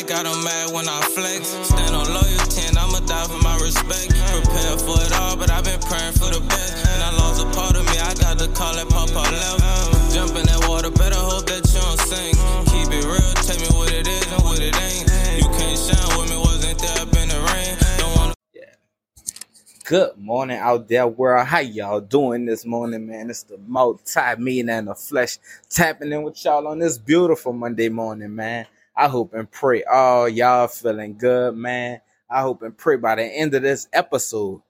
Mike, got them mad when I flex. Stand on loyalty and I'ma die for my respect. Prepare for it all, but I've been praying for the best. And I lost a part of me, I got to call it Papa left. Jump in that water, better hope that you don't sink. Keep it real, tell me what it is and what it ain't. You can't shine with me, wasn't there up in the rain. Wanna- Good morning out there, world. How y'all doing this morning, man? It's the multi-millionaire and the flesh tapping in with y'all on this beautiful Monday morning, man. I hope and pray all y'all feeling good, man. I hope and pray by the end of this episode,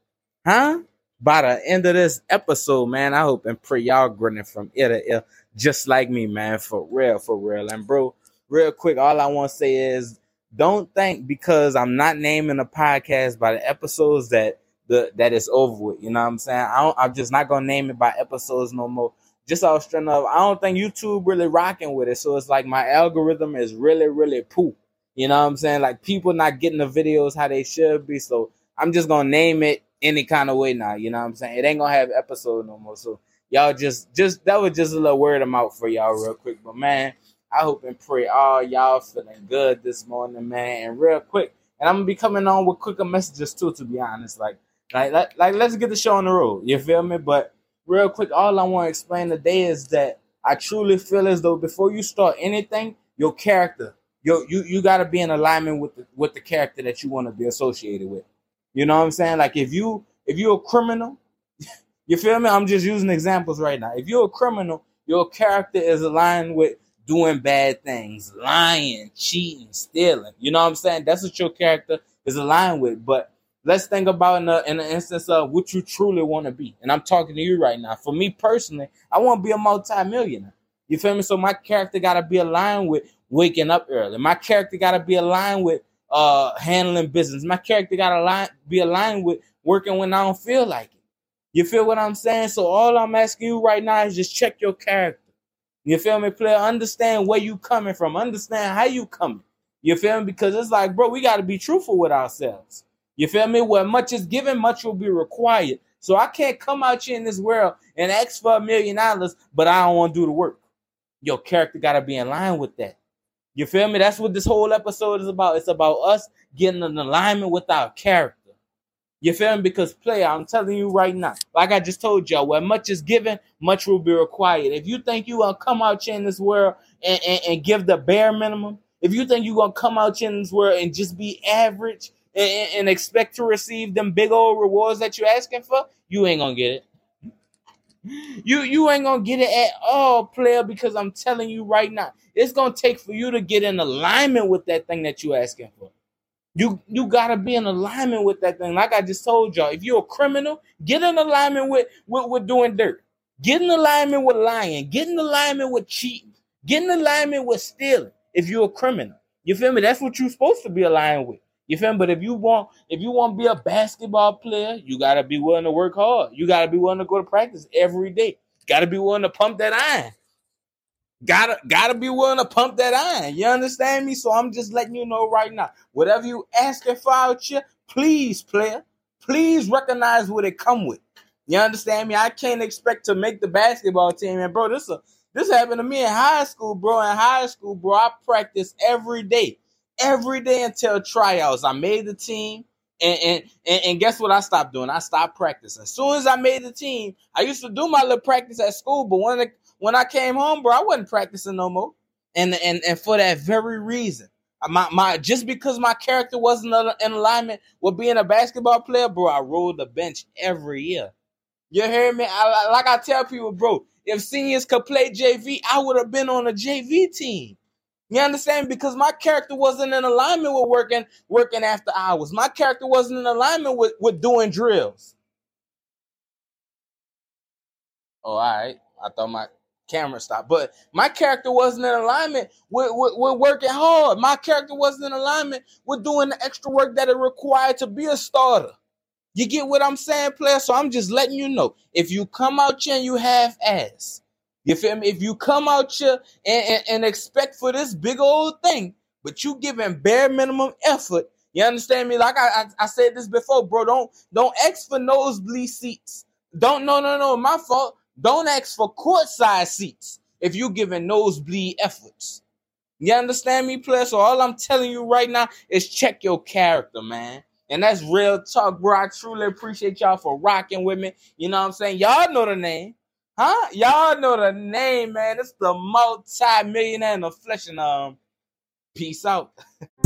huh? By the end of this episode, man, I hope and pray y'all grinning from ear to ear, just like me, man. For real, for real. And bro, real quick, all I want to say is don't think because I'm not naming the podcast by the episodes that the that it's over with. You know what I'm saying? I I'm just not gonna name it by episodes no more. Just off straight up, I don't think YouTube really rocking with it. So it's like my algorithm is really, really poop. You know what I'm saying? Like people not getting the videos how they should be. So I'm just gonna name it any kind of way now. You know what I'm saying? It ain't gonna have episode no more. So y'all just just that was just a little word of mouth for y'all real quick. But man, I hope and pray all y'all feeling good this morning, man. And real quick, and I'm gonna be coming on with quicker messages too, to be honest. Like, like, like, like let's get the show on the road. You feel me? But real quick, all I want to explain today is that I truly feel as though before you start anything, your character, your you you gotta be in alignment with the with the character that you want to be associated with. You know what I'm saying? Like if you if you're a criminal, you feel me? I'm just using examples right now. If you're a criminal, your character is aligned with doing bad things, lying, cheating, stealing. You know what I'm saying? That's what your character is aligned with. But let's think about in the in the instance of what you truly want to be. And I'm talking to you right now. For me personally, I want to be a multimillionaire. You feel me? So my character gotta be aligned with waking up early. My character gotta be aligned with uh handling business. My character gotta align, be aligned with working when I don't feel like it. You feel what I'm saying? So all I'm asking you right now is just check your character. You feel me, player? Understand where you coming from. Understand how you coming. You feel me? Because it's like, bro, we got to be truthful with ourselves. You feel me? Where much is given, much will be required. So I can't come out here in this world and ask for a million dollars, but I don't want to do the work. Your character got to be in line with that. You feel me? That's what this whole episode is about. It's about us getting in alignment with our character. You feel me? Because player, I'm telling you right now, like I just told y'all, where much is given, much will be required. If you think you gonna come out here in this world and, and, and give the bare minimum, if you think you gonna come out here in this world and just be average and, and expect to receive them big old rewards that you're asking for, you ain't gonna get it. You you ain't gonna get it at all, player, because I'm telling you right now, it's gonna take for you to get in alignment with that thing that you're asking for. You you gotta be in alignment with that thing. Like I just told y'all, if you're a criminal, get in alignment with with, with doing dirt. Get in alignment with lying. Get in alignment with cheating. Get in alignment with stealing. If you're a criminal, you feel me? That's what you're supposed to be aligned with. You feel me? But if you want, if you want to be a basketball player, you gotta be willing to work hard. You gotta be willing to go to practice every day. Gotta be willing to pump that iron. Gotta gotta be willing to pump that iron. You understand me? So I'm just letting you know right now. Whatever you asking for out here, please, player, please recognize what it come with. You understand me? I can't expect to make the basketball team, and bro, this a this happened to me in high school, bro. In high school, bro, I practice every day, every day until tryouts. I made the team. And, and, and, guess what I stopped doing? I stopped practicing. As soon as I made the team, I used to do my little practice at school, but when it when I came home, bro, I wasn't practicing no more. And and and for that very reason, uh, my my just because my character wasn't in alignment with being a basketball player, bro, I rolled the bench every year. You hear me? I, like I tell people, bro, if seniors could play JV, I would have been on a JV team. You understand? Because my character wasn't in alignment with working working after hours. My character wasn't in alignment with, with doing drills. Oh, all right. I thought my camera stopped. But my character wasn't in alignment with, with, with, working hard. My character wasn't in alignment with doing the extra work that it required to be a starter. You get what I'm saying, player? So I'm just letting you know. If you come out here and you half ass, you feel me? If you come out here and, and, and expect for this big old thing, but you giving bare minimum effort, you understand me? Like I, I, I said this before, bro. Don't don't ask for nosebleed seats. Don't no no no. My fault. Don't ask for court courtside seats if you giving nosebleed efforts. You understand me, player? So all I'm telling you right now is check your character, man. And that's real talk, bro. I truly appreciate y'all for rocking with me. You know what I'm saying? Y'all know the name. Huh? Y'all know the name, man. It's the multi-millionaire in the flesh and um peace out.